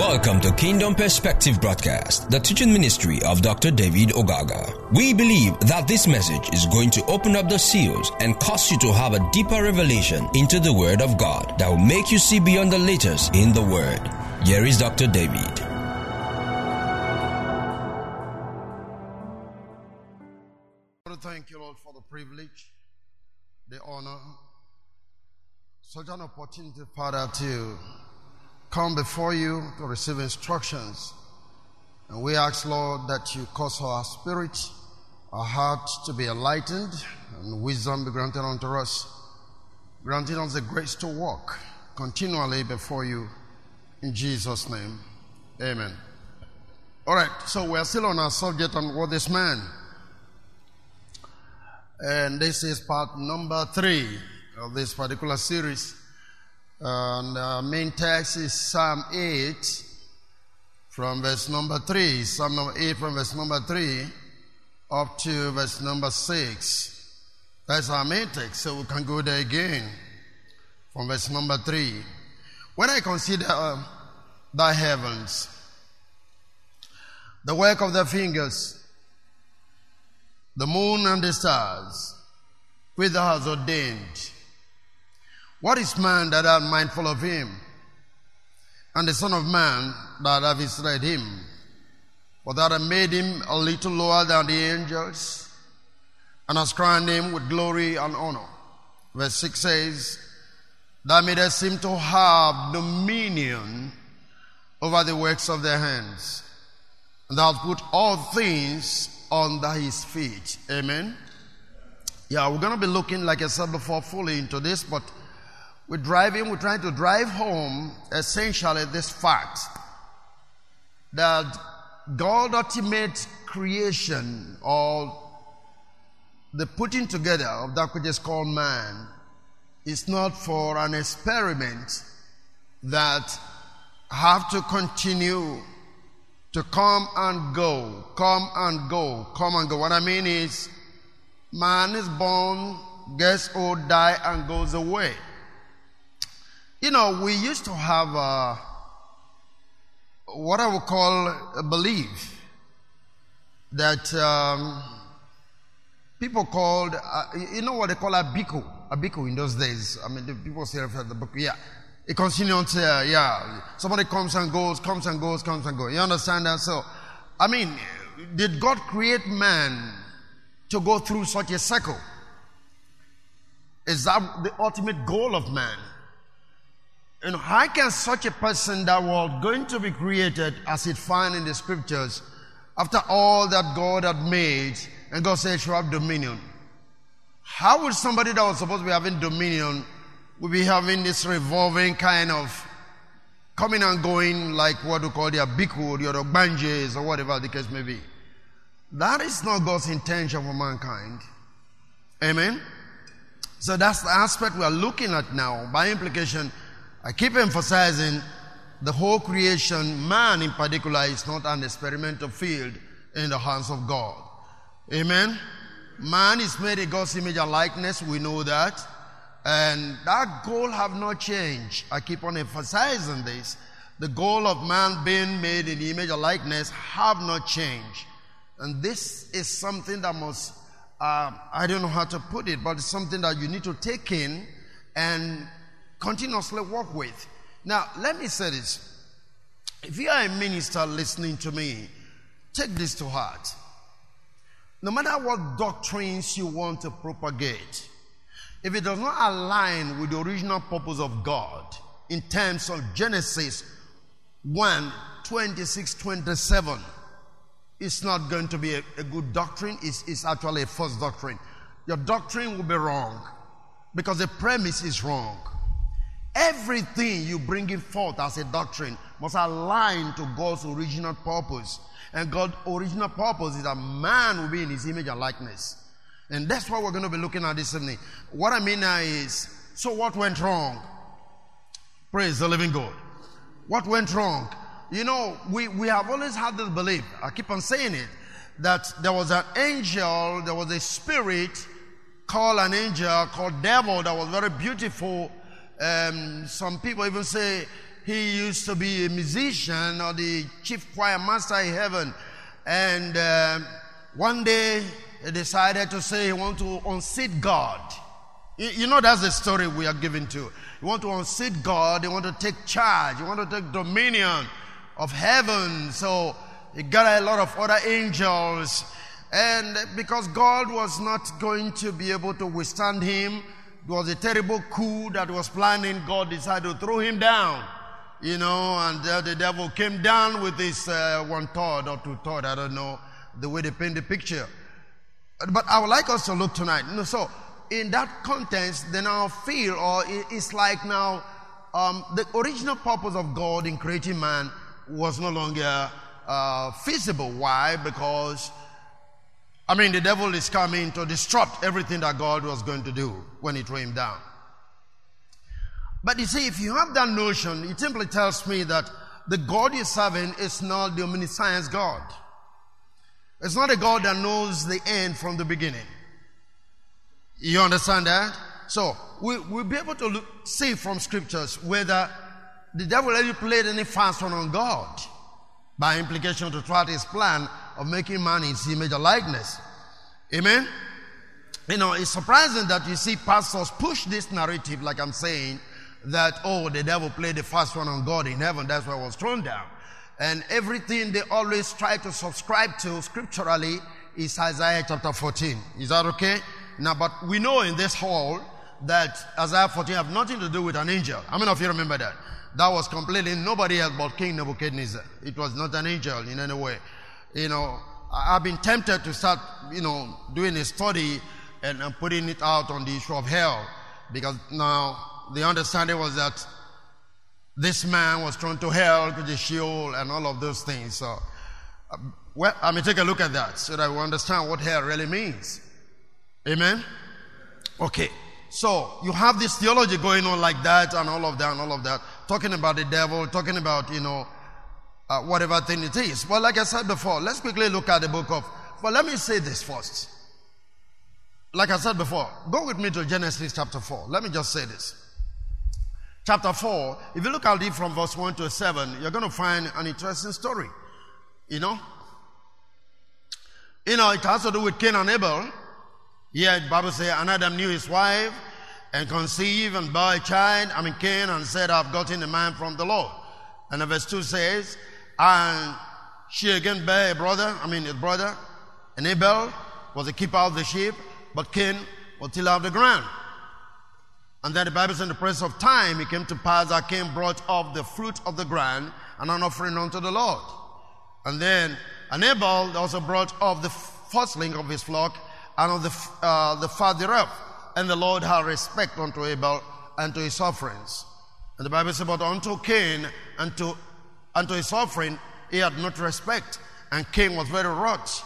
Welcome to Kingdom Perspective Broadcast, the teaching ministry of Dr. David Ogaga. We believe that this message is going to open up the seals and cause you to have a deeper revelation into the Word of God that will make you see beyond the letters in the Word. Here is Dr. David. Thank you, Lord, for the privilege, the honor, such an opportunity, Father, to come before you to receive instructions. And we ask, Lord, that you cause our spirit, our heart to be enlightened, and wisdom be granted unto us, granting us the grace to walk continually before you. In Jesus' name, amen. All right, so we're still on our subject on what this man. And this is part number three of this particular series. And the main text is Psalm 8 from verse number 3. Psalm number 8 from verse number 3 up to verse number 6. That's our main text, so we can go there again from verse number 3. When I consider uh, thy heavens, the work of thy fingers, the moon and the stars, which thou hast ordained, what is man that art mindful of him? And the Son of Man that have visited him? For that I made him a little lower than the angels, and has crowned him with glory and honor. Verse 6 says, Thou madest him to have dominion over the works of their hands, and thou put all things under his feet. Amen. Yeah, we're going to be looking, like I said before, fully into this, but we're driving, we're trying to drive home essentially this fact that God ultimate creation or the putting together of that which is called man is not for an experiment that have to continue to come and go, come and go, come and go. What I mean is, man is born, gets old, die, and goes away. You know, we used to have what I would call a belief that um, people called, uh, you know what they call abiku, a biku in those days. I mean, the people say the book, yeah. It continues, uh, yeah. Somebody comes and goes, comes and goes, comes and goes. You understand that? So, I mean, did God create man to go through such a cycle? Is that the ultimate goal of man? You know, how can such a person that was going to be created as it found in the scriptures, after all that God had made, and God said, "Shall have dominion. How would somebody that was supposed to be having dominion would be having this revolving kind of coming and going like what we call the the ogbanjes, or whatever the case may be? That is not God's intention for mankind. Amen? So that's the aspect we are looking at now. By implication, I keep emphasizing the whole creation, man in particular, is not an experimental field in the hands of God. Amen. Man is made in God's image and likeness, we know that. And that goal have not changed. I keep on emphasizing this. The goal of man being made in the image and likeness have not changed. And this is something that must, uh, I don't know how to put it, but it's something that you need to take in and continuously work with. Now, let me say this. If you are a minister listening to me, take this to heart. No matter what doctrines you want to propagate, if it does not align with the original purpose of God in terms of Genesis 1 26 27, it's not going to be a, a good doctrine, it's, it's actually a false doctrine. Your doctrine will be wrong because the premise is wrong. Everything you bring it forth as a doctrine must align to God's original purpose. And God's original purpose is that man will be in his image and likeness. And that's what we're going to be looking at this evening. What I mean now is, so what went wrong? Praise the living God. What went wrong? You know, we, we have always had this belief, I keep on saying it, that there was an angel, there was a spirit called an angel, called devil, that was very beautiful um, some people even say he used to be a musician or the chief choir master in heaven. And uh, one day he decided to say he want to unseat God. You know, that's the story we are given to. You want to unseat God, you want to take charge, you want to take dominion of heaven. So he got a lot of other angels. And because God was not going to be able to withstand him, it was a terrible coup that was planning. God decided to throw him down. You know, and uh, the devil came down with his uh, one third or two third, I don't know the way they paint the picture. But I would like us to look tonight. So, in that context, then I feel, or it's like now, um, the original purpose of God in creating man was no longer uh, feasible. Why? Because, I mean, the devil is coming to disrupt everything that God was going to do when he threw him down. But you see, if you have that notion, it simply tells me that the God you're serving is not the omniscience God. It's not a God that knows the end from the beginning. You understand that? So we, we'll be able to look, see from scriptures whether the devil ever played any fast one on God by implication to thwart his plan of making man in his image or likeness. Amen? You know, it's surprising that you see pastors push this narrative, like I'm saying, that, oh, the devil played the first one on God in heaven, that's why I was thrown down. And everything they always try to subscribe to scripturally is Isaiah chapter 14. Is that okay? Now, but we know in this hall that Isaiah 14 have nothing to do with an angel. How many of you remember that? That was completely nobody else but King Nebuchadnezzar. It was not an angel in any way. You know, I've been tempted to start, you know, doing a study and, and putting it out on the issue of hell because now the understanding was that this man was thrown to hell, to the Sheol, and all of those things. So, uh, well, I mean, take a look at that so that we understand what hell really means. Amen? Okay. So you have this theology going on like that and all of that and all of that, talking about the devil, talking about, you know, uh, whatever thing it is. But like I said before, let's quickly look at the book of, but let me say this first. Like I said before, go with me to Genesis chapter 4. Let me just say this. Chapter 4, if you look at it from verse 1 to 7, you're going to find an interesting story. You know? You know, it has to do with Cain and Abel. Here, the Bible says, and Adam knew his wife and conceived and bore a child, I mean Cain, and said, I've gotten a man from the Lord. And verse 2 says, and she again bare a brother, I mean his brother, and Abel was a keeper of the sheep, but Cain was tiller of the ground. And then the Bible says, in the presence of time, it came to pass that Cain brought up the fruit of the ground and an offering unto the Lord. And then, and Abel also brought up the firstling of his flock and of the, uh, the fat thereof. And the Lord had respect unto Abel and to his offerings. And the Bible says, but unto Cain and to, unto his offering, he had not respect. And Cain was very wroth,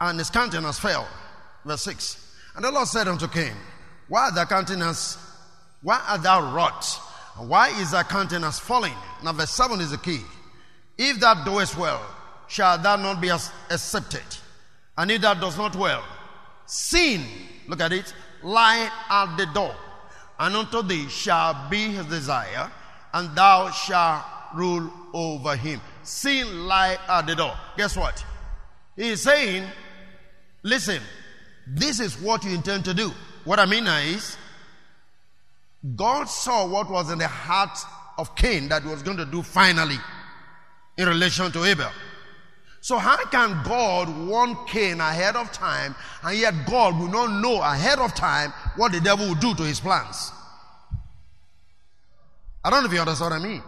and his countenance fell. Verse 6. And the Lord said unto Cain, Why thy countenance, why art thou wroth? why is thy countenance falling? Now verse 7 is the key. If thou doest well, shall thou not be accepted. And if thou dost not well, Sin, look at it, lie at the door, and unto thee shall be his desire, and thou shalt rule over him. Sin lie at the door. Guess what? He is saying, listen, this is what you intend to do. What I mean is, God saw what was in the heart of Cain that was going to do finally in relation to Abel. So, how can God warn Cain ahead of time, and yet God will not know ahead of time what the devil will do to his plans? I don't know if you understand what I mean.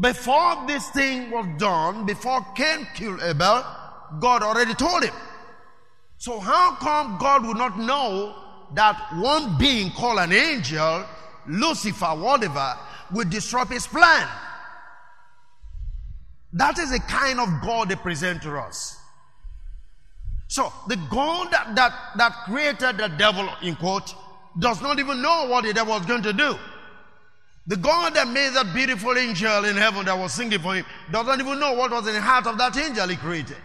Before this thing was done, before Cain killed Abel, God already told him. So, how come God would not know that one being called an angel, Lucifer, whatever, would disrupt his plan? That is the kind of God they present to us. So the God that, that, that created the devil, in quote, does not even know what the devil was going to do. The God that made that beautiful angel in heaven that was singing for him doesn't even know what was in the heart of that angel he created.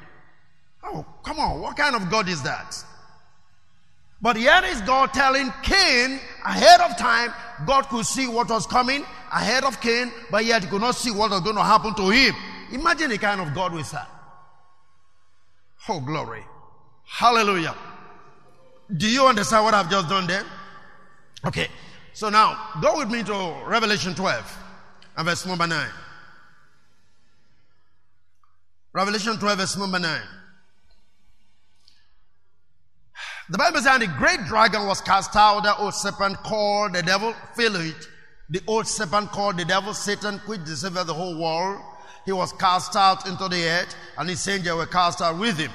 Oh, come on, what kind of God is that? But here is God telling Cain ahead of time, God could see what was coming ahead of Cain, but yet he could not see what was going to happen to him. Imagine the kind of God we serve. Oh, glory. Hallelujah. Do you understand what I've just done there? Okay. So now, go with me to Revelation 12 and verse number 9. Revelation 12, verse number 9. The Bible says, And the great dragon was cast out, the old serpent called the devil, it. The old serpent called the devil, Satan, which deceived the whole world. He was cast out into the earth, and his angels were cast out with him.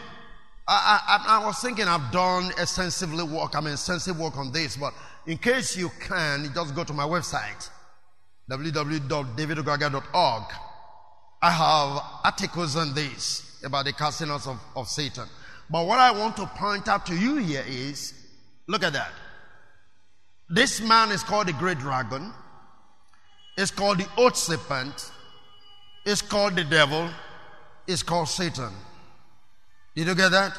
I, I, I was thinking I've done extensively work, I mean, extensive work on this, but in case you can, just go to my website, www.davidogaga.org. I have articles on this about the casting of, of Satan. But what I want to point out to you here is look at that. This man is called the great dragon, it's called the old serpent, it's called the devil, it's called Satan. Did you get that?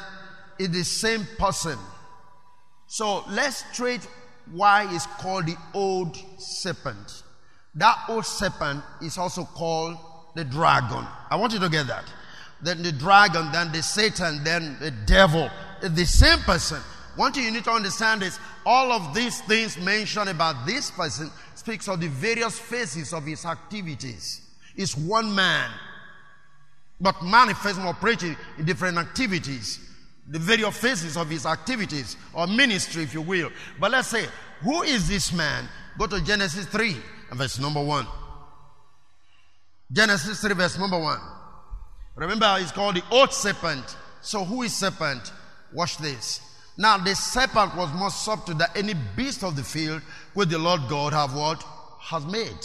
It's the same person. So let's treat why it's called the old serpent. That old serpent is also called the dragon. I want you to get that. Then the dragon, then the Satan, then the devil. The same person. One thing you need to understand is all of these things mentioned about this person speaks of the various phases of his activities. It's one man, but manifesting or preaching in different activities. The various phases of his activities or ministry, if you will. But let's say, who is this man? Go to Genesis 3 verse number 1. Genesis 3, verse number 1. Remember, it's called the old serpent. So, who is serpent? Watch this. Now, the serpent was more subtle than any beast of the field which the Lord God have what? Has made.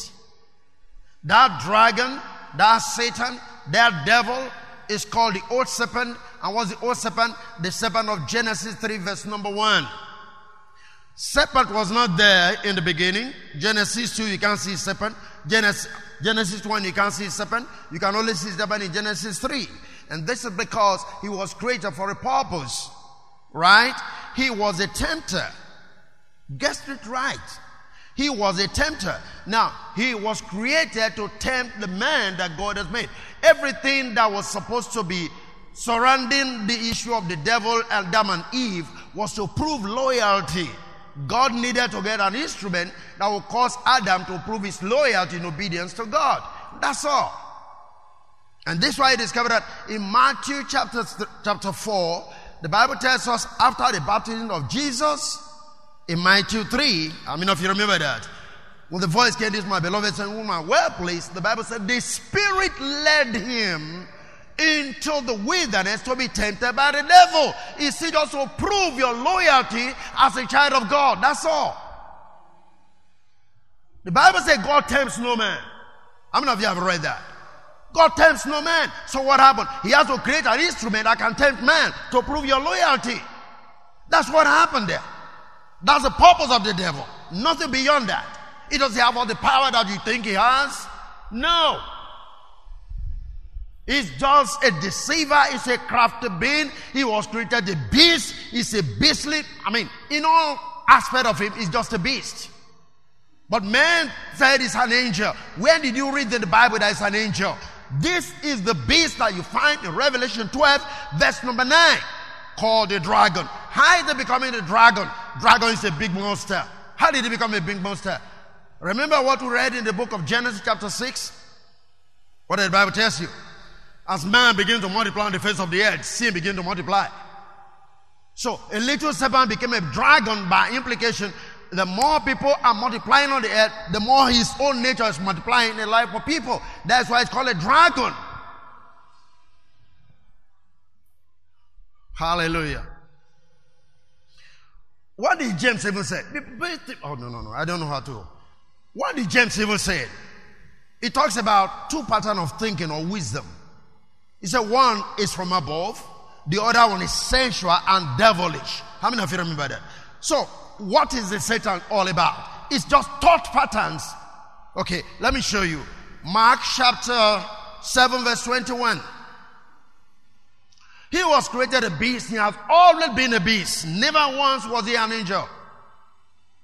That dragon, that Satan, that devil is called the old serpent. And what's the old serpent? The serpent of Genesis 3, verse number 1. Serpent was not there in the beginning. Genesis 2, you can't see serpent. Genesis, Genesis 1, you can't see serpent. You can only see serpent in Genesis 3. And this is because he was created for a purpose. Right? He was a tempter. Guess it right. He was a tempter. Now, he was created to tempt the man that God has made. Everything that was supposed to be surrounding the issue of the devil, Adam and Eve, was to prove loyalty God needed to get an instrument that would cause Adam to prove his loyalty and obedience to God. That's all. And this is why I discovered that in Matthew chapter, chapter 4, the Bible tells us after the baptism of Jesus, in Matthew 3, I mean, if you remember that, when the voice came, This my beloved son, woman, well pleased, the Bible said the Spirit led him into the wilderness to be tempted by the devil. Is it just to prove your loyalty as a child of God? That's all. The Bible says God tempts no man. How many of you have read that? God tempts no man. So what happened? He has to create an instrument that can tempt man to prove your loyalty. That's what happened there. That's the purpose of the devil. Nothing beyond that. He doesn't have all the power that you think he has. No. He's just a deceiver. He's a crafty being. He was created a beast. He's a beastly. I mean, in all aspect of him, he's just a beast. But man said he's an angel. Where did you read in the Bible that he's an angel? This is the beast that you find in Revelation 12, verse number 9, called the dragon. How is he becoming a dragon? Dragon is a big monster. How did he become a big monster? Remember what we read in the book of Genesis, chapter 6? What did the Bible tells you? As man begins to multiply on the face of the earth, sin begins to multiply. So a little serpent became a dragon by implication. The more people are multiplying on the earth, the more his own nature is multiplying in the life of people. That's why it's called a dragon. Hallelujah. What did James even say? Oh, no, no, no. I don't know how to. What did James even say? He talks about two patterns of thinking or wisdom. He said one is from above, the other one is sensual and devilish. How many of you remember that? So, what is the Satan all about? It's just thought patterns. Okay, let me show you. Mark chapter 7, verse 21. He was created a beast. He has always been a beast. Never once was he an angel.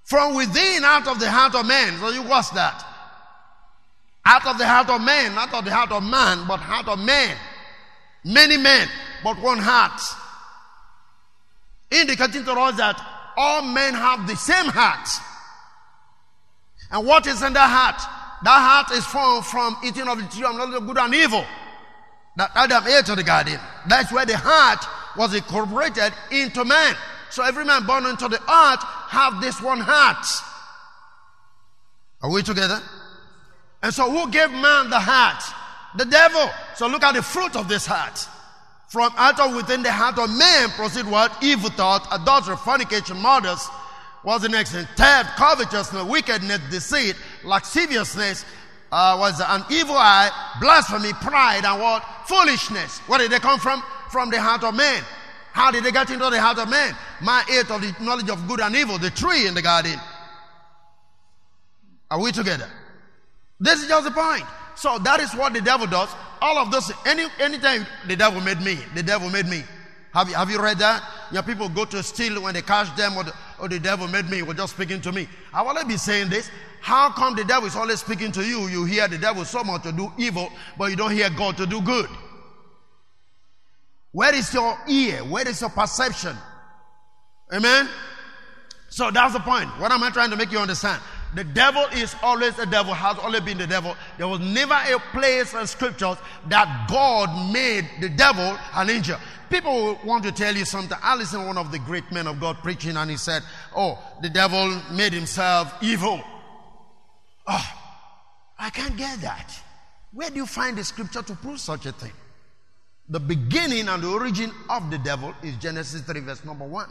From within, out of the heart of man. So you watch that. Out of the heart of man, not of the heart of man, but heart of man. Many men, but one heart. Indicating to us that all men have the same heart. And what is in that heart? That heart is formed from eating of the tree of knowledge of good and evil. That Adam ate of the garden. That's where the heart was incorporated into man. So every man born into the earth have this one heart. Are we together? And so who gave man the heart? The devil. So look at the fruit of this heart. From out of within the heart of man proceed what? Evil thought, adultery, fornication, murders. What's the next thing? Theft, covetousness, wickedness, deceit, lasciviousness, uh, was an evil eye, blasphemy, pride, and what? Foolishness. Where did they come from? From the heart of man. How did they get into the heart of man? Man ate of the knowledge of good and evil, the tree in the garden. Are we together? This is just the point. So that is what the devil does. All of those, any anytime the devil made me, the devil made me. Have you, have you read that? Yeah, people go to steal when they catch them, or the, or the devil made me, was just speaking to me. I want to be saying this. How come the devil is always speaking to you? You hear the devil so much to do evil, but you don't hear God to do good. Where is your ear? Where is your perception? Amen? So that's the point. What am I trying to make you understand? The devil is always the devil, has always been the devil. There was never a place in scriptures that God made the devil an angel. People want to tell you something. I listened to one of the great men of God preaching and he said, Oh, the devil made himself evil. Oh, I can't get that. Where do you find the scripture to prove such a thing? The beginning and the origin of the devil is Genesis 3, verse number 1.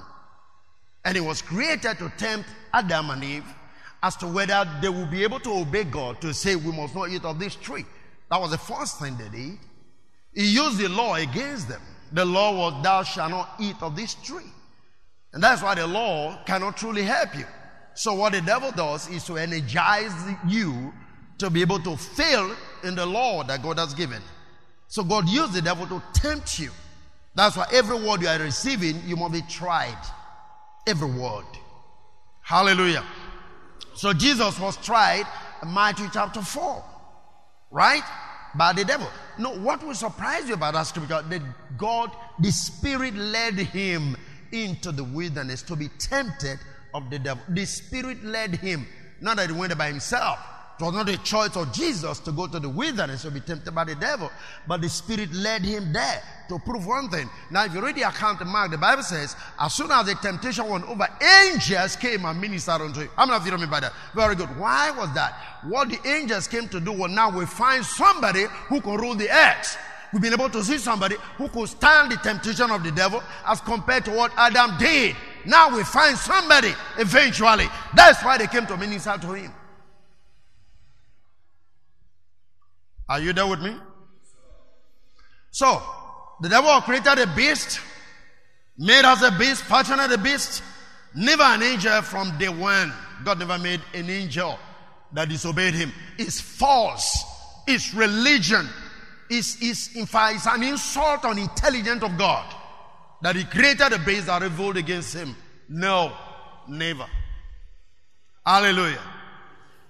And he was created to tempt Adam and Eve as to whether they will be able to obey God to say, We must not eat of this tree. That was the first thing they did. He used the law against them. The law was, Thou shalt not eat of this tree. And that's why the law cannot truly help you. So, what the devil does is to energize you to be able to fail in the law that God has given. So, God used the devil to tempt you. That's why every word you are receiving, you must be tried. Every word. Hallelujah. So, Jesus was tried in Matthew chapter 4, right? By the devil. No, what will surprise you about that scripture? That God, the Spirit led him into the wilderness to be tempted of the devil. The Spirit led him, not that he went by himself. It was not a choice of Jesus to go to the wilderness to be tempted by the devil, but the Spirit led him there to prove one thing. Now, if you read the account of Mark, the Bible says, as soon as the temptation went over, angels came and ministered unto him. I'm not you know me by that. Very good. Why was that? What the angels came to do was now we find somebody who can rule the earth. We've been able to see somebody who could stand the temptation of the devil as compared to what Adam did. Now we find somebody eventually. That's why they came to minister to him. Are you there with me? So, the devil created a beast, made us a beast, fashioned a beast, never an angel from day one. God never made an angel that disobeyed him. It's false. It's religion. It's, it's, in fact, it's an insult on intelligence of God that he created a beast that revolted against him. No, never. Hallelujah.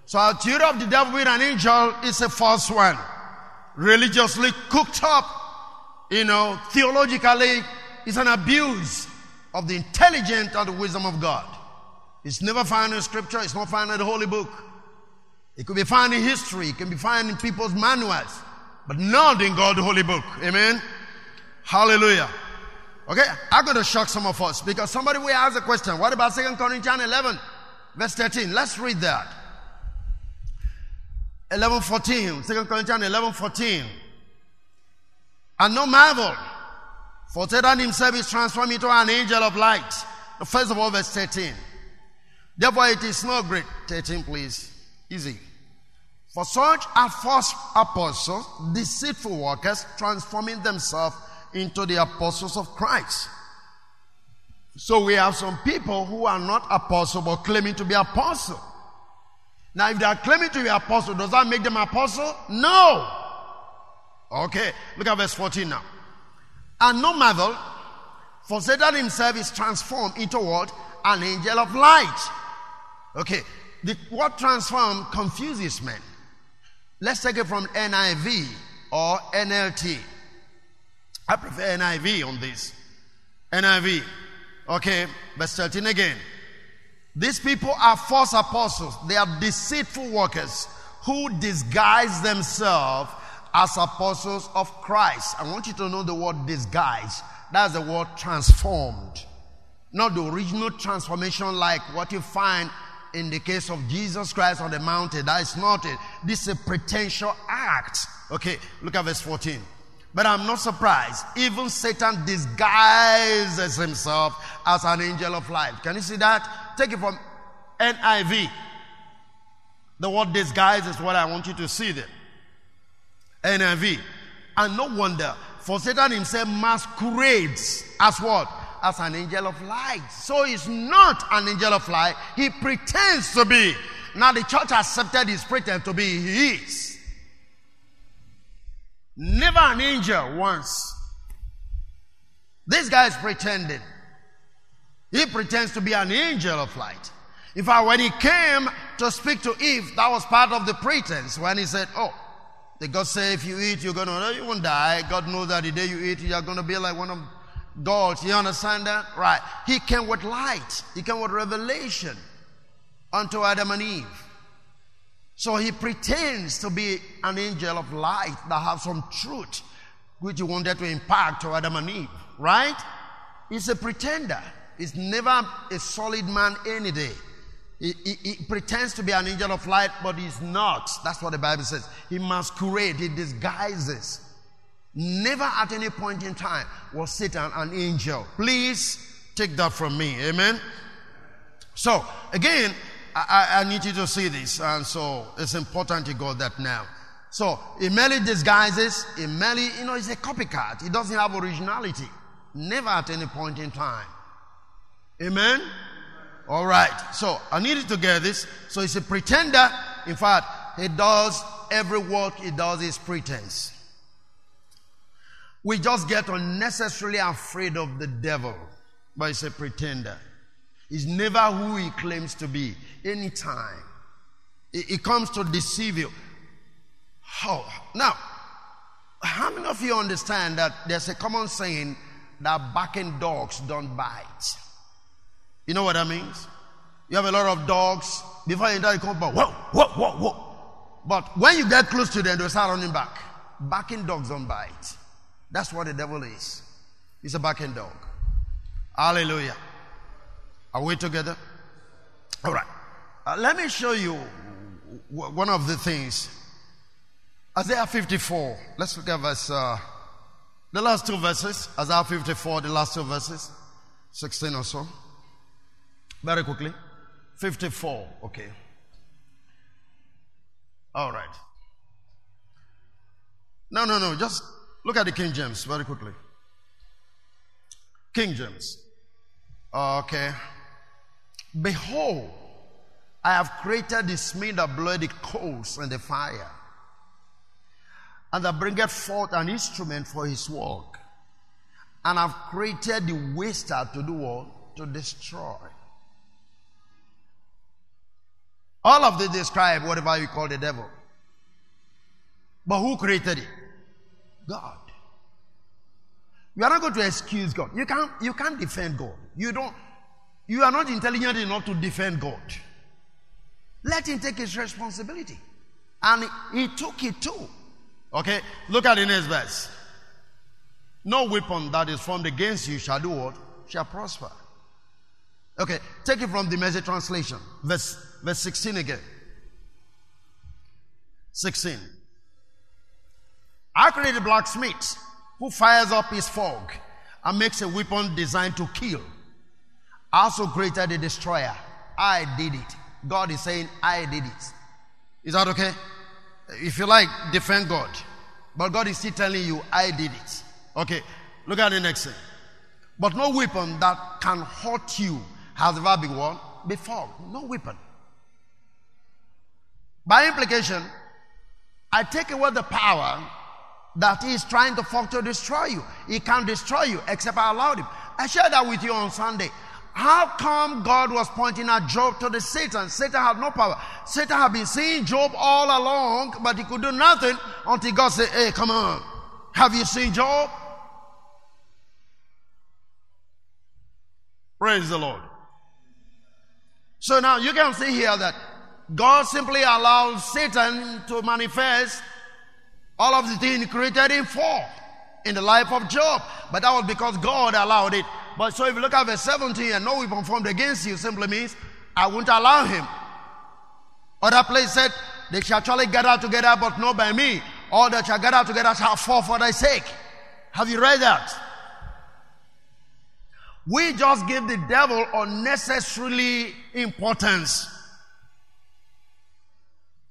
So our theory of the devil with an angel is a false one. Religiously cooked up, you know, theologically, it's an abuse of the intelligence and the wisdom of God. It's never found in scripture, it's not found in the holy book. It could be found in history, it can be found in people's manuals, but not in God's holy book. Amen. Hallelujah. Okay, I'm going to shock some of us because somebody will ask a question. What about Second Corinthians 11, verse 13? Let's read that. 11 14. 2 Corinthians 11 14. And no marvel, for Satan himself is transformed into an angel of light. First of all, verse 13. Therefore, it is not great. 13, please. Easy. For such are false apostles, deceitful workers, transforming themselves into the apostles of Christ. So we have some people who are not apostles but claiming to be apostle. Now, if they are claiming to be apostle, does that make them apostle? No. Okay, look at verse 14 now. And no marvel, for Satan himself is transformed into what? An angel of light. Okay, the, word transform confuses men. Let's take it from NIV or NLT. I prefer NIV on this. NIV. Okay, verse 13 again. These people are false apostles. They are deceitful workers who disguise themselves as apostles of Christ. I want you to know the word disguise. That's the word transformed. Not the original transformation like what you find in the case of Jesus Christ on the mountain. That is not it. This is a pretentious act. Okay, look at verse 14. But I'm not surprised. Even Satan disguises himself as an angel of light. Can you see that? Take it from NIV. The word disguise is what I want you to see there. NIV. And no wonder, for Satan himself masquerades as what? As an angel of light. So he's not an angel of light. He pretends to be. Now the church accepted his pretense to be. He is. Never an angel once. This guy is pretending. He pretends to be an angel of light. In fact, when he came to speak to Eve, that was part of the pretense. When he said, Oh, the God say if you eat, you're to, you won't die. God knows that the day you eat, you're to be like one of gods. You understand that? Right. He came with light. He came with revelation unto Adam and Eve. So he pretends to be an angel of light that have some truth which he wanted to impart to Adam and Eve. Right? He's a pretender. He's never a solid man any day. He, he, he, pretends to be an angel of light, but he's not. That's what the Bible says. He masquerades, he disguises. Never at any point in time was Satan an angel. Please take that from me. Amen. So, again, I, I need you to see this, and so it's important you got that now. So, he merely disguises, he merely, you know, he's a copycat. He doesn't have originality. Never at any point in time. Amen. All right. So I needed to get this. So he's a pretender. In fact, he does every work he does is pretense. We just get unnecessarily afraid of the devil, but he's a pretender. He's never who he claims to be. Anytime. He, he comes to deceive you. How? Now, how many of you understand that there's a common saying that barking dogs don't bite? You know what that means? You have a lot of dogs. Before you enter, you come back, whoa, whoa, whoa, whoa. But when you get close to them, they start running back. Barking dogs don't bite. That's what the devil is. He's a barking dog. Hallelujah. Are we together? All right. Uh, let me show you one of the things. Isaiah 54. Let's look at verse, uh, the last two verses. Isaiah 54, the last two verses. 16 or so. Very quickly. 54. Okay. All right. No, no, no. Just look at the King James very quickly. King James. Okay. Behold, I have created the smith that the coals and the fire, and that bringeth forth an instrument for his work. And I've created the waster to do what? To destroy. All of this describe whatever you call the devil. But who created it? God. You are not going to excuse God. You can't, you can't defend God. You don't, you are not intelligent enough to defend God. Let him take his responsibility. And he took it too. Okay? Look at the next verse. No weapon that is formed against you shall do what? Shall prosper. Okay, take it from the message translation. Verse, verse 16 again. 16. I created a blacksmith who fires up his fog and makes a weapon designed to kill. Also created the destroyer. I did it. God is saying, I did it. Is that okay? If you like, defend God. But God is still telling you, I did it. Okay, look at the next thing. But no weapon that can hurt you has ever been won before. No weapon. By implication, I take away the power that is trying to form to destroy you. He can't destroy you except I allowed him. I shared that with you on Sunday. How come God was pointing at Job to the Satan? Satan had no power. Satan had been seeing Job all along, but he could do nothing until God said, Hey, come on. Have you seen Job? Praise the Lord. So now you can see here that God simply allowed Satan to manifest all of the things created him for in the life of Job. But that was because God allowed it. But so if you look at verse 17 and no weapon formed against you simply means I won't allow him. Other place said, they shall surely gather together, but not by me. All that shall gather together shall fall for thy sake. Have you read that? We just give the devil unnecessarily importance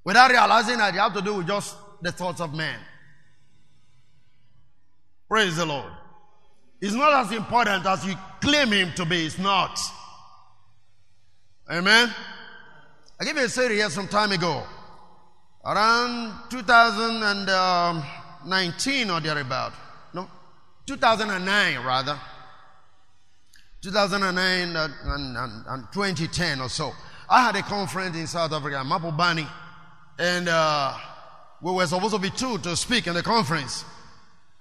without realizing that you have to do with just the thoughts of man. Praise the Lord. It's not as important as you claim him to be. It's not. Amen. I gave you a story here some time ago. Around 2019 or thereabout. No, 2009 rather. 2009 and, and, and, 2010 or so. I had a conference in South Africa, Mapobani, and uh, we were supposed to be two to speak in the conference.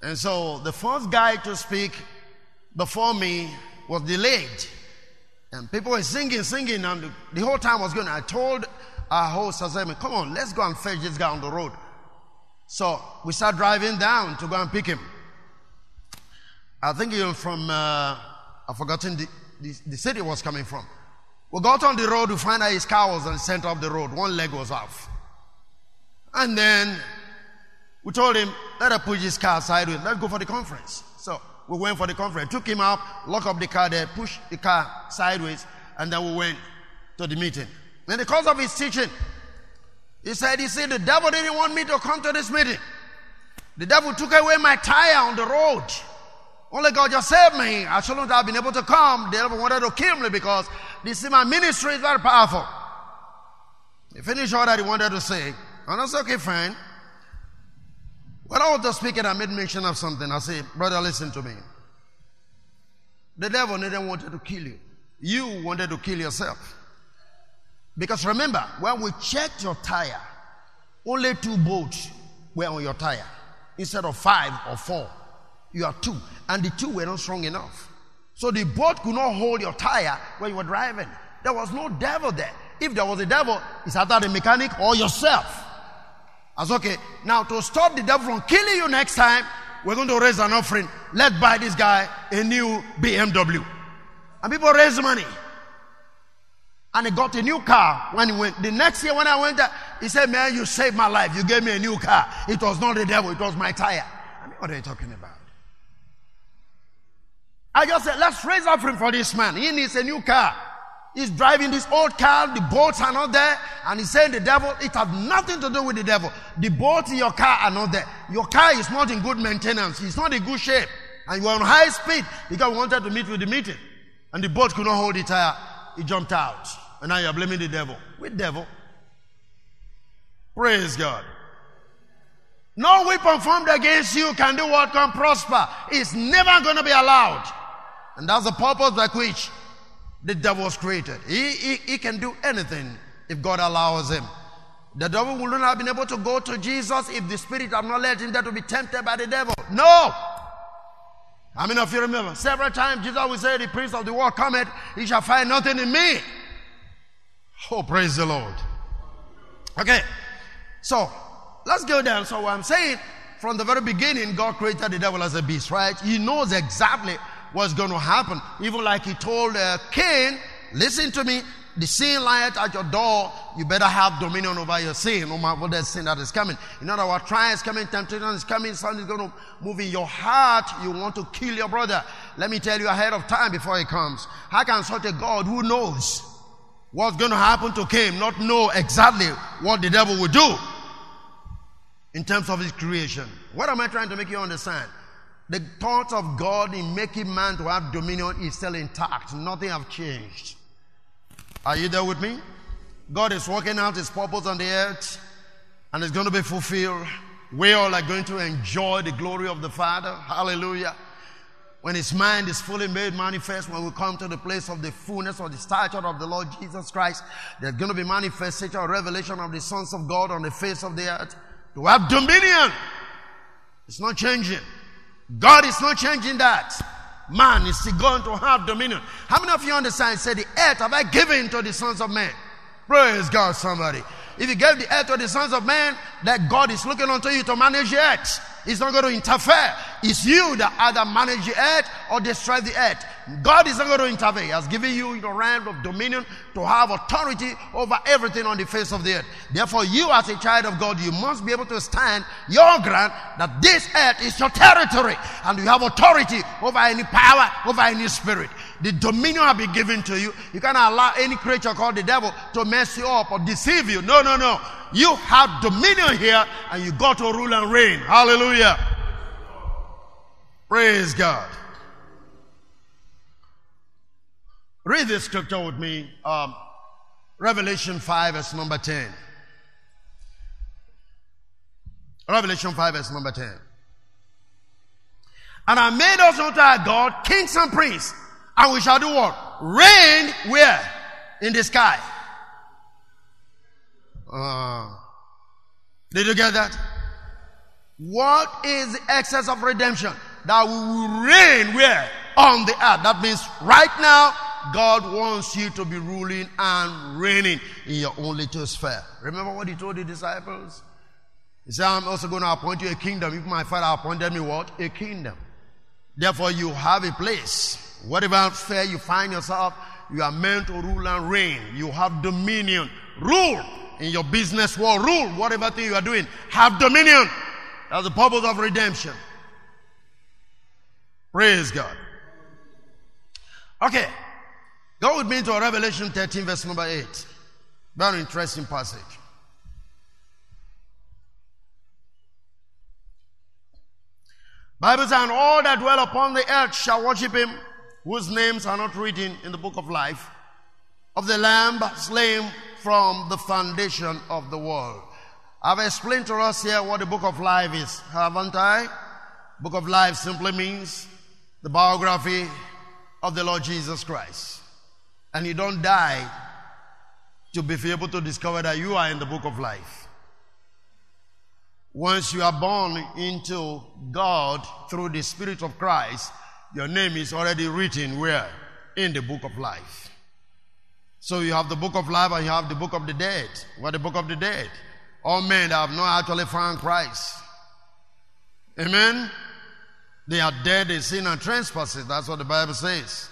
And so the first guy to speak before me was delayed. And people were singing, singing, and the whole time was going. I told our host, I said, come on, let's go and fetch this guy on the road. So we start driving down to go and pick him. I think he was from, uh, I've forgotten the, the, the city was coming from. We got on the road to find out his car was on the center of the road. One leg was off. And then we told him, let us push his car sideways. Let's go for the conference. So we went for the conference. Took him out, locked up the car there, pushed the car sideways, and then we went to the meeting. And because of his teaching, he said, he said, the devil didn't want me to come to this meeting. The devil took away my tire on the road. Only God just saved me. I shouldn't have been able to come. The devil wanted to kill me because this is my ministry is very powerful. He finished all that he wanted to say. And I said, okay, fine. When I was just speaking, I made mention of something. I said, brother, listen to me. The devil didn't want to kill you. You wanted to kill yourself. Because remember, when we checked your tire, only two bolts were on your tire. Instead of five or four, you are two. And the two were not strong enough. So the bolt could not hold your tire when you were driving. There was no devil there. If there was a devil, it's either the mechanic or yourself. Said, okay, now to stop the devil from killing you next time, we're going to raise an offering. Let's buy this guy a new BMW. And people raise money. And he got a new car when he went. The next year when I went there, he said, man, you saved my life. You gave me a new car. It was not the devil, it was my tire. I mean, what are you talking about? I just said, let's raise offering for this man. He needs a new car. He's driving this old car, the bolts are not there, and he's saying the devil, it has nothing to do with the devil. The bolts in your car are not there. Your car is not in good maintenance, it's not in good shape, and you are on high speed because you wanted to meet with the meeting. And the bolt could not hold the tire, he jumped out. And now you're blaming the devil. With devil. Praise God. No weapon formed against you can do what can prosper. It's never going to be allowed. And that's the purpose by which the devil was created. He, he, he can do anything if God allows him. The devil would not have been able to go to Jesus if the spirit had not led him there to be tempted by the devil. No! I mean, if you remember, several times Jesus will say, The prince of the world cometh, he shall find nothing in me. Oh, praise the Lord. Okay, so let's go down. So, what I'm saying, from the very beginning, God created the devil as a beast, right? He knows exactly what's going to happen. Even like he told uh, Cain, listen to me, the sin lieth at your door, you better have dominion over your sin, no matter what that sin that is coming. In other words, trials coming, temptation is coming, something is going to move in your heart, you want to kill your brother. Let me tell you ahead of time before he comes. How can such a God who knows what's going to happen to Cain not know exactly what the devil will do in terms of his creation? What am I trying to make you understand? The thought of God in making man to have dominion is still intact. Nothing have changed. Are you there with me? God is working out his purpose on the earth and it's going to be fulfilled. We all are going to enjoy the glory of the Father. Hallelujah. when his mind is fully made manifest, when we come to the place of the fullness of the stature of the Lord Jesus Christ, there's going to be manifestation or revelation of the sons of God on the face of the earth to have dominion. It's not changing. God is not changing that. Man is still going to have dominion. How many of you understand? Say, the earth have I given to the sons of men. Praise God, somebody. If you gave the earth to the sons of men, that God is looking unto you to manage the earth. He's not going to interfere. It's you that either manage the earth or destroy the earth. God is not going to interfere. He has given you the realm of dominion to have authority over everything on the face of the earth. Therefore, you as a child of God, you must be able to stand your ground that this earth is your territory and you have authority over any power, over any spirit. The dominion have been given to you. You cannot allow any creature called the devil to mess you up or deceive you. No, no, no. You have dominion here and you got to rule and reign. Hallelujah. Praise God. Read this scripture with me. Um, Revelation 5, verse number 10. Revelation 5, verse number 10. And I made us unto our God kings and priests and we shall do what? Reign where? In the sky. Uh, did you get that? What is the excess of redemption? That we will reign where? On the earth. That means right now, God wants you to be ruling and reigning in your own little sphere. Remember what he told the disciples? He said, I'm also going to appoint you a kingdom. If my father appointed me what? A kingdom. Therefore, you have a place Whatever fair you find yourself, you are meant to rule and reign. You have dominion. Rule in your business world. Rule whatever thing you are doing. Have dominion. That's the purpose of redemption. Praise God. Okay. Go with me to Revelation 13, verse number 8. Very interesting passage. Bible says, and all that dwell upon the earth shall worship him whose names are not written in the book of life, of the Lamb slain from the foundation of the world. I've explained to us here what the book of life is, haven't I? Book of life simply means the biography of the Lord Jesus Christ. And you don't die to be able to discover that you are in the book of life. Once you are born into God through the Spirit of Christ, your name is already written where? In the book of life. So you have the book of life and you have the book of the dead. What the book of the dead? All men that have not actually found Christ. Amen? They are dead in sin and trespasses. That's what the Bible says.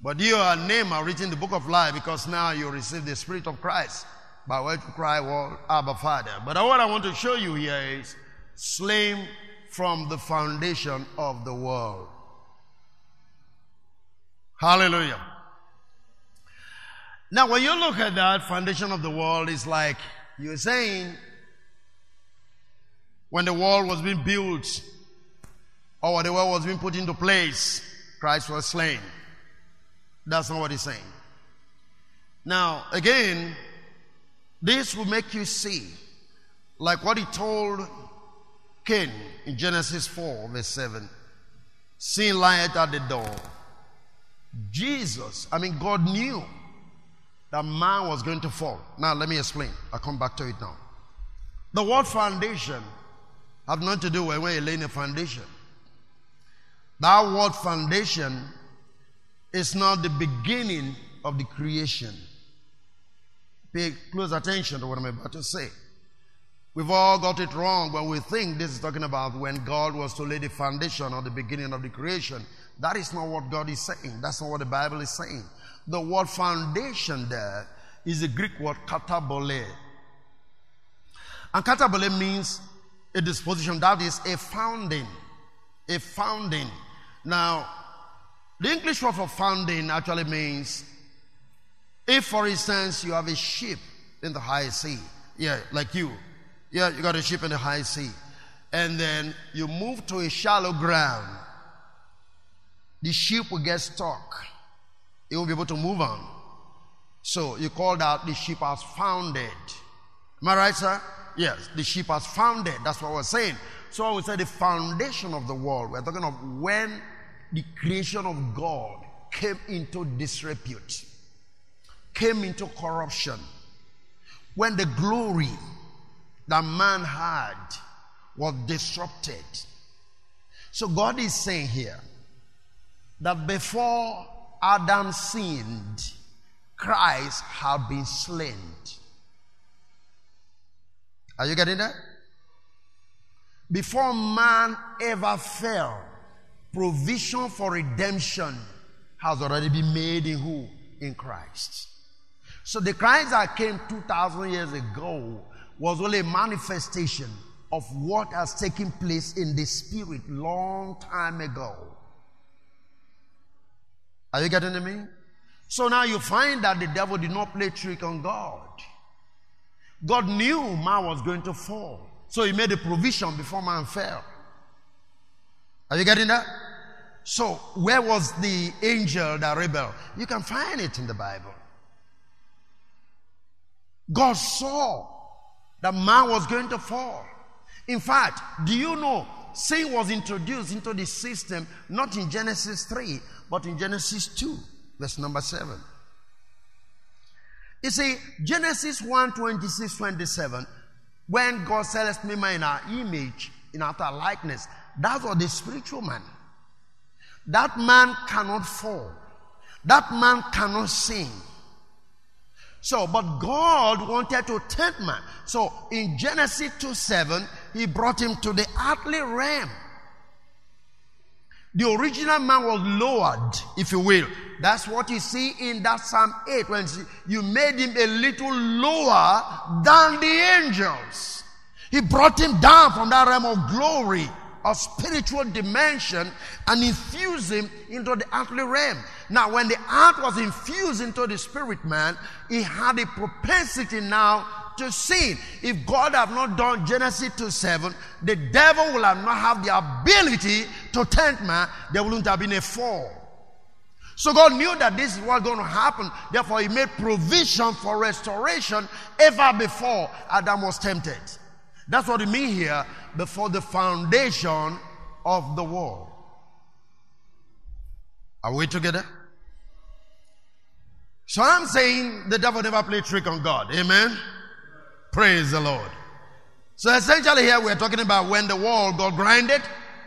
But your name are written in the book of life because now you receive the Spirit of Christ by what you cry, well, Abba Father. But what I want to show you here is slain from the foundation of the world. Hallelujah. Now, when you look at that foundation of the world, it's like you're saying when the world was being built or the world was being put into place, Christ was slain. That's not what he's saying. Now, again, this will make you see, like what he told Cain in Genesis 4, verse 7 Sin lieth at the door Jesus, I mean, God knew that man was going to fall. Now, let me explain. I'll come back to it now. The word foundation have nothing to do with when you're laying a foundation. That word foundation is not the beginning of the creation. Pay close attention to what I'm about to say. We've all got it wrong when we think this is talking about when God was to lay the foundation or the beginning of the creation. That is not what God is saying. That's not what the Bible is saying. The word foundation there is the Greek word katabole. And katabole means a disposition that is a founding. A founding. Now, the English word for founding actually means if, for instance, you have a ship in the high sea, yeah, like you, yeah, you got a ship in the high sea, and then you move to a shallow ground the ship will get stuck. It won't be able to move on. So you call that the ship has founded. Am I right, sir? Yes, the ship has founded. That's what we're saying. So we say the foundation of the world, we're talking of when the creation of God came into disrepute, came into corruption. When the glory that man had was disrupted. So God is saying here that before Adam sinned, Christ had been slain. Are you getting that? Before man ever fell, provision for redemption has already been made in who? In Christ. So the Christ that came 2,000 years ago was only a manifestation of what has taken place in the spirit long time ago. Are you getting me? So now you find that the devil did not play trick on God. God knew man was going to fall. So he made a provision before man fell. Are you getting that? So, where was the angel that rebelled? You can find it in the Bible. God saw that man was going to fall. In fact, do you know sin was introduced into the system not in Genesis 3, but in Genesis 2, verse number 7. You see, Genesis 1 26, 27, when God make man in our image, in our likeness, that was the spiritual man. That man cannot fall. That man cannot sing. So, but God wanted to tempt man. So, in Genesis 2 7, He brought him to the earthly realm. The original man was lowered, if you will. That's what you see in that Psalm 8 when you made him a little lower than the angels. He brought him down from that realm of glory, a spiritual dimension, and infuse him into the earthly realm. Now, when the earth was infused into the spirit man, he had a propensity now to sin. If God have not done Genesis 2 7, the devil will have not have the ability to tempt man. There wouldn't have been a fall. So God knew that this is what's going to happen. Therefore, He made provision for restoration ever before Adam was tempted. That's what He means here before the foundation of the world. Are we together? So I'm saying the devil never played trick on God. Amen. Praise the Lord. So essentially here we're talking about when the world got grinded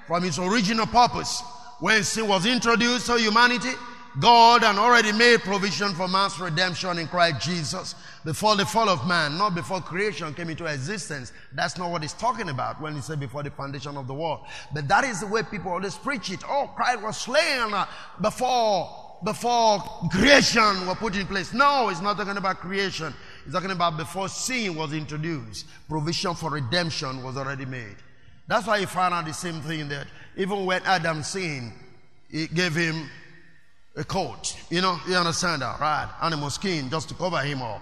from its original purpose. When sin was introduced to humanity, God had already made provision for man's redemption in Christ Jesus before the fall of man, not before creation came into existence. That's not what he's talking about when he said before the foundation of the world. But that is the way people always preach it. Oh, Christ was slain uh, before before creation was put in place. No, he's not talking about creation. He's talking about before sin was introduced, provision for redemption was already made. That's why he found out the same thing that even when Adam sinned, he gave him a coat. You know, you understand that, right? Animal skin just to cover him up.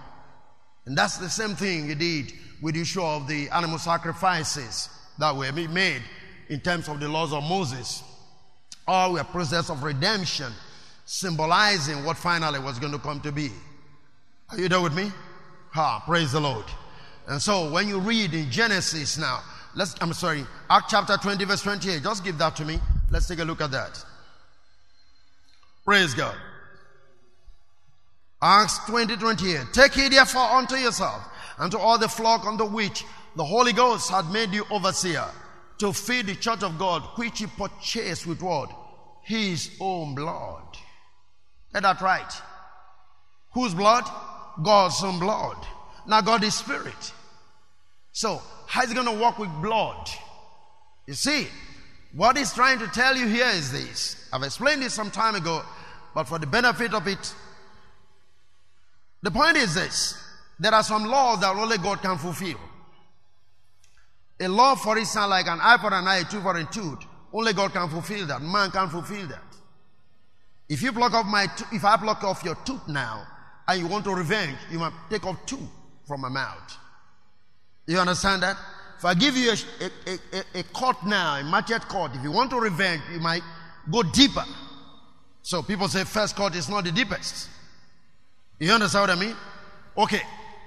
And that's the same thing he did with the issue of the animal sacrifices that were made in terms of the laws of Moses. All were process of redemption, symbolizing what finally was going to come to be. Are you there with me? Ha, praise the Lord. And so when you read in Genesis now, let's, I'm sorry, Act chapter 20 verse 28, just give that to me. Let's take a look at that. Praise God. Acts 20, 28. Take heed therefore unto yourself and to all the flock unto which the Holy Ghost had made you overseer to feed the church of God, which he purchased with what? His own blood. Get that right. Whose blood? God's own blood. Now God is spirit. So, how is he going to work with blood? You see, what he's trying to tell you here is this. I've explained this some time ago, but for the benefit of it, the point is this. There are some laws that only God can fulfill. A law, for instance, like an eye for an eye, tooth for a tooth, only God can fulfill that. Man can't fulfill that. If you pluck off my, if I pluck off your tooth now, and you want to revenge, you must take off two from my mouth. You understand that? If I give you a, a, a, a cut now, a machete cut, if you want to revenge, you might go deeper. So people say first cut is not the deepest. You understand what I mean? Okay.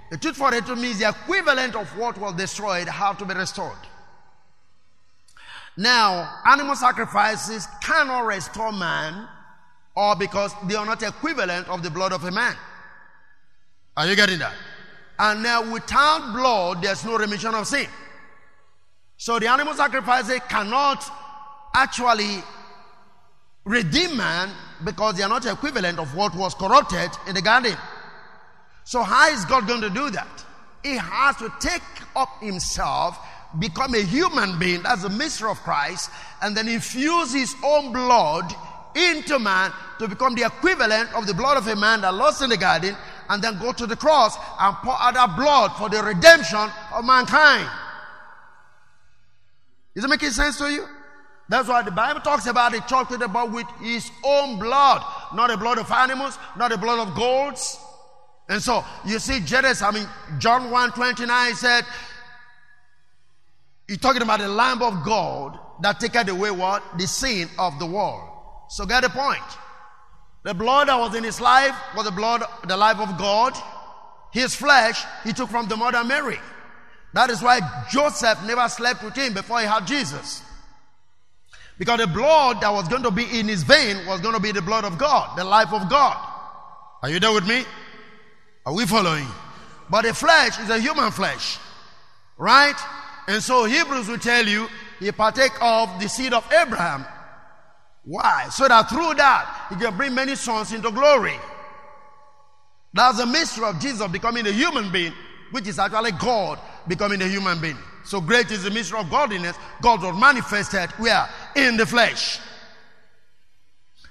The truth for a tooth means the equivalent of what was destroyed have to be restored. Now, animal sacrifices cannot restore man or because they are not equivalent of the blood of a man. Are you getting that? And now, without blood, there's no remission of sin. So the animal sacrifices cannot actually redeem man because they are not equivalent of what was corrupted in the garden. So how is God going to do that? He has to take up himself, become a human being, that's the mystery of Christ, and then infuse his own blood into man to become the equivalent of the blood of a man that lost in the garden, and then go to the cross and pour out that blood for the redemption of mankind. Is it making sense to you? That's why the Bible talks about the church about with his own blood, not the blood of animals, not the blood of goats. And so you see Jesus, I mean John 1 29 said, He's talking about the Lamb of God that taketh away what? The sin of the world. So get the point. The blood that was in his life was the blood, the life of God. His flesh, he took from the mother Mary. That is why Joseph never slept with him before he had Jesus. Because the blood that was going to be in his vein was going to be the blood of God, the life of God. Are you there with me? Are we following? But the flesh is a human flesh. Right? And so Hebrews will tell you he partake of the seed of Abraham. Why? So that through that he can bring many sons into glory. That's the mystery of Jesus becoming a human being, which is actually God becoming a human being. So great is the mystery of godliness. God was manifested where? In the flesh.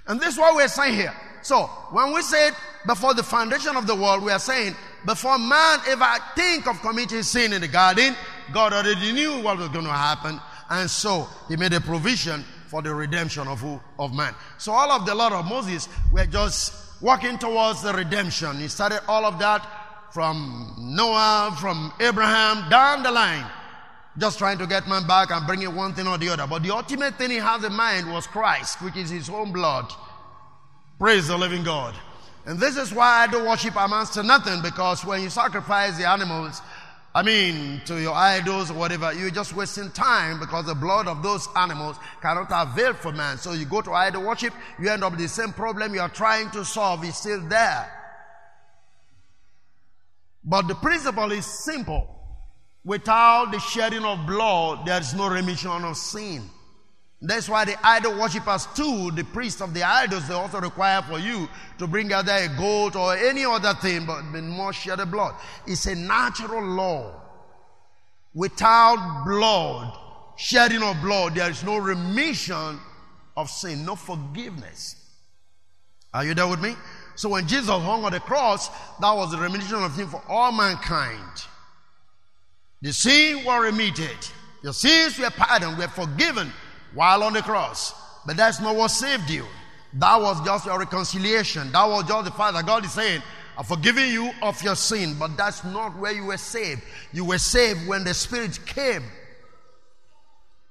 And this is what we're saying here. So when we say before the foundation of the world, we are saying before man ever think of committing sin in the garden, God already knew what was going to happen. And so he made a provision for the redemption of who? Of man. So all of the law of Moses were just walking towards the redemption. He started all of that from Noah, from Abraham, down the line. Just trying to get man back and bring it one thing or the other. But the ultimate thing he has in mind was Christ, which is his own blood. Praise the living God. And this is why idol worship amounts to nothing because when you sacrifice the animals, I mean, to your idols or whatever, you're just wasting time because the blood of those animals cannot avail for man. So you go to idol worship, you end up with the same problem you are trying to solve is still there. But the principle is simple. Without the shedding of blood, there is no remission of sin. That's why the idol worshippers too, the priests of the idols, they also require for you to bring either a goat or any other thing, but more shed the blood. It's a natural law. Without blood, shedding of blood, there is no remission of sin, no forgiveness. Are you there with me? So when Jesus hung on the cross, that was the remission of sin for all mankind. The sin were remitted. Your sins were pardoned, were forgiven while on the cross. But that's not what saved you. That was just your reconciliation. That was just the fact that God is saying, I've forgiven you of your sin. But that's not where you were saved. You were saved when the Spirit came.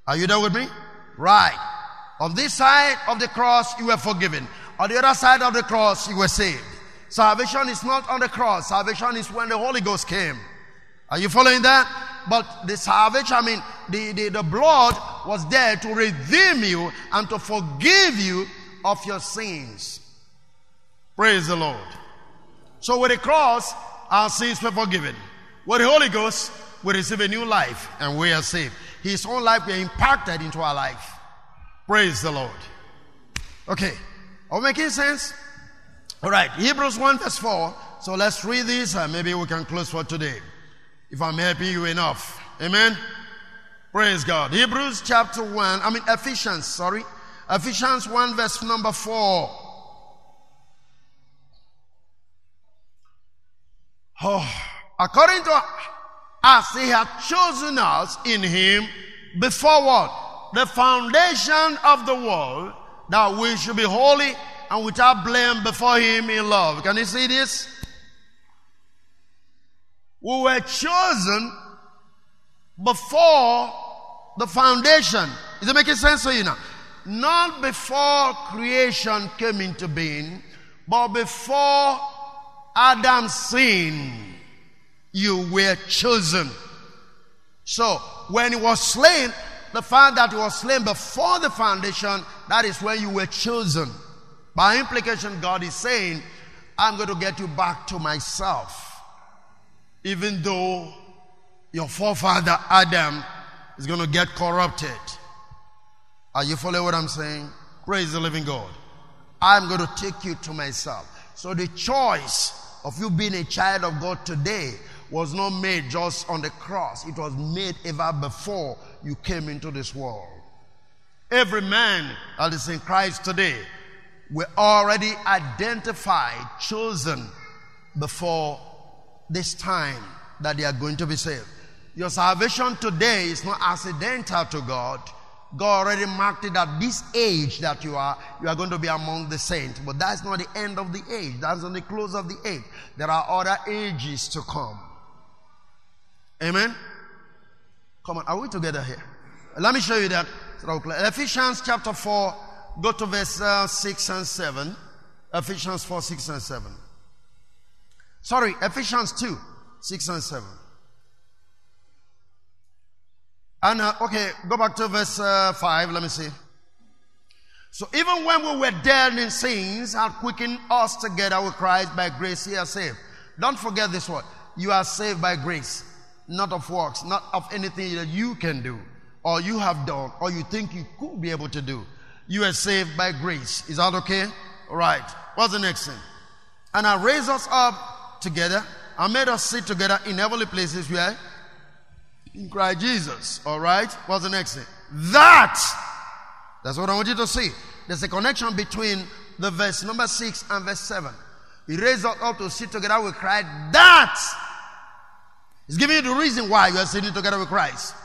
Are you there with me? Right. On this side of the cross, you were forgiven. On the other side of the cross, you were saved. Salvation is not on the cross. Salvation is when the Holy Ghost came. Are you following that? But the salvation, I mean, the, the, the blood was there to redeem you and to forgive you of your sins. Praise the Lord. So with the cross, our sins were forgiven. With the Holy Ghost, we receive a new life and we are saved. His own life we are impacted into our life. Praise the Lord. Okay. We making sense? All right. Hebrews 1 verse 4. So let's read this and maybe we can close for today if I'm helping you enough. Amen. Praise God. Hebrews chapter 1, I mean Ephesians, sorry. Ephesians 1 verse number 4. Oh, according to as he had chosen us in him before what? The foundation of the world, that we should be holy and without blame before him in love. Can you see this? We were chosen before the foundation. Is it making sense to you now? Not before creation came into being, but before Adam's sin, you were chosen. So, when he was slain, the fact that you were slain before the foundation, that is when you were chosen. By implication, God is saying, I'm going to get you back to myself. Even though your forefather Adam is going to get corrupted. Are you following what I'm saying? Praise the living God. I'm going to take you to myself. So the choice of you being a child of God today was not made just on the cross. It was made ever before you came into this world. Every man that is in Christ today were already identified, chosen before this time that they are going to be saved. Your salvation today is not accidental to God. God already marked it at this age that you are, you are going to be among the saints. But that's not the end of the age. That's not the close of the age. There are other ages to come. Amen? Come on, are we together here? Let me show you that. Ephesians chapter 4, go to verse uh, 6 and 7. Ephesians 4, 6 and 7. Sorry, Ephesians 2, 6 and 7. And uh, okay, go back to verse uh, 5. Let me see. So even when we were dead in sins, and quickened us together with Christ by grace, ye are saved. Don't forget this word. You are saved by grace, not of works, not of anything that you can do, or you have done, or you think you could be able to do. You are saved by grace. Is that okay? All right. What's the next thing? And I raised us up together and made us sit together in heavenly places where in Christ Jesus. All right? What's the next thing? That. That's what I want you to see. There's a connection between the verse number 6 and verse 7. He raised us up to sit together with Christ. That is giving you the reason why you are sitting together with Christ.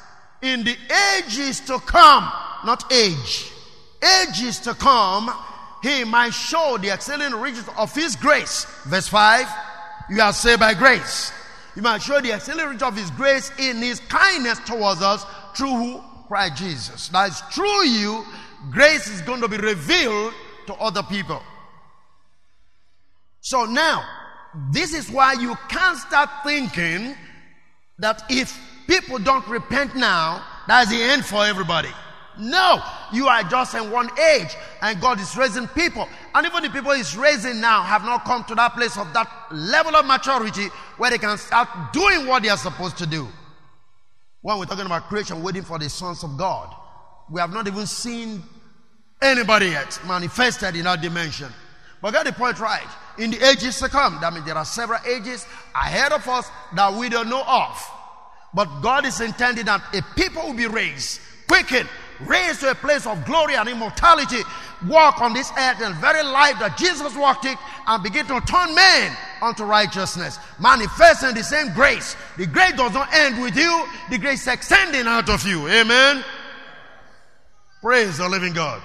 In the ages to come, not age, ages to come, he might show the excelling riches of his grace. Verse 5 You are saved by grace. You might show the excelling of His grace in His kindness towards us through who? Christ Jesus. That is through you, grace is going to be revealed to other people. So now, this is why you can't start thinking that if people don't repent now, that's the end for everybody. No, you are just in one age and God is raising people. And even the people He's raising now have not come to that place of that level of maturity where they can start doing what they are supposed to do. When we're talking about creation, waiting for the sons of God, we have not even seen anybody yet manifested in that dimension. But get the point right. In the ages to come, that means there are several ages ahead of us that we don't know of. But God is intending that a people will be raised, quickened, raised to a place of glory and immortality, walk on this earth in very life that Jesus walked it and begin to turn men unto righteousness, manifesting the same grace. The grace does not end with you, the grace is extending out of you. Amen. Praise the living God.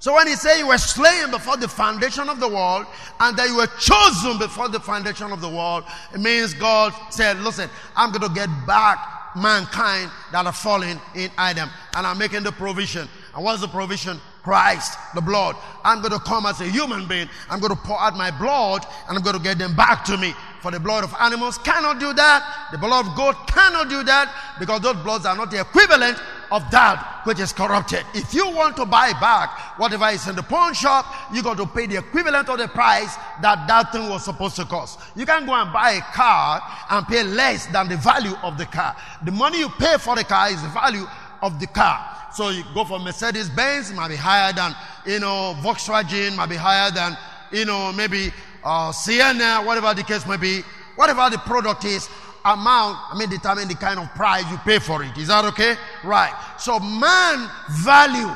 So when he said you were slain before the foundation of the world and that you were chosen before the foundation of the world, it means God said, listen, I'm going to get back mankind that are fallen in Adam. And I'm making the provision. And what's the provision? Christ, the blood. I'm going to come as a human being. I'm going to pour out my blood and I'm going to get them back to me. For the blood of animals cannot do that. The blood of God cannot do that because those bloods are not the equivalent of that which is corrupted. If you want to buy back whatever is in the pawn shop, you got to pay the equivalent of the price that that thing was supposed to cost. You can't go and buy a car and pay less than the value of the car. The money you pay for the car is the value of the car. So you go for Mercedes Benz, might be higher than, you know, Volkswagen, might be higher than, you know, maybe uh, Sienna, whatever the case may be. Whatever the product is, amount, I mean, determine the kind of price you pay for it. Is that okay? Right. So man value,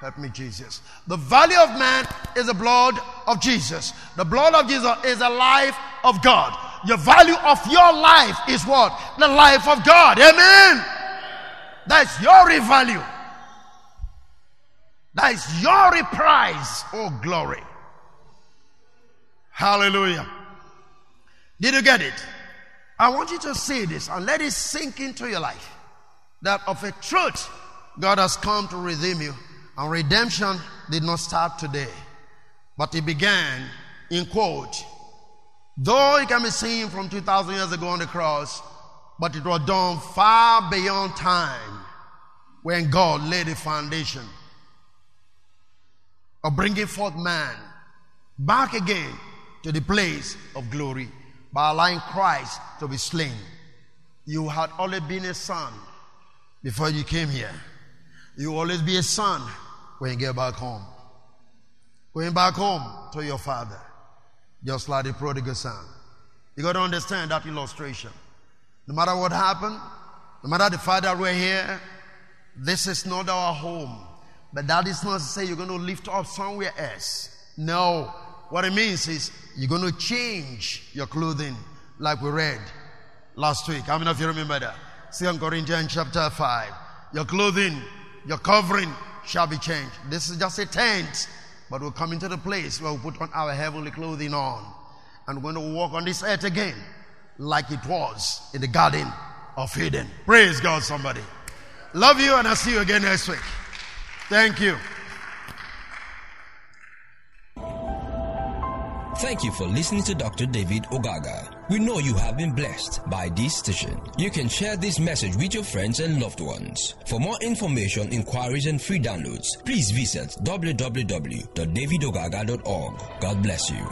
help me Jesus. The value of man is the blood of Jesus. The blood of Jesus is the life of God. The value of your life is what? The life of God. Amen. That's your value. That is your prize. Oh, glory. Hallelujah. Did you get it? I want you to see this and let it sink into your life that of a truth, God has come to redeem you. And redemption did not start today, but it began in quote, though it can be seen from 2,000 years ago on the cross, but it was done far beyond time. when God laid the foundation of bringing forth man back again to the place of glory by allowing Christ to be slain. You had always been a son before you came here. You always be a son when you get back home. Going back home to your father, just like the prodigal son. You got to understand that illustration. No matter what happened, no matter the fact that we're here, this is not our home. But that is not to say you're going to lift up somewhere else. No. What it means is you're going to change your clothing like we read last week. How many of you remember that? Second Corinthians chapter 5. Your clothing, your covering shall be changed. This is just a tent, but we'll come into the place where we put on our heavenly clothing on. And we're going to walk on this earth again like it was in the garden of Eden. Praise God, somebody. Love you, and I'll see you again next week. Thank you. Thank you for listening to Dr. David Ogaga. We know you have been blessed by this station. You can share this message with your friends and loved ones. For more information, inquiries, and free downloads, please visit www.davidogaga.org. God bless you.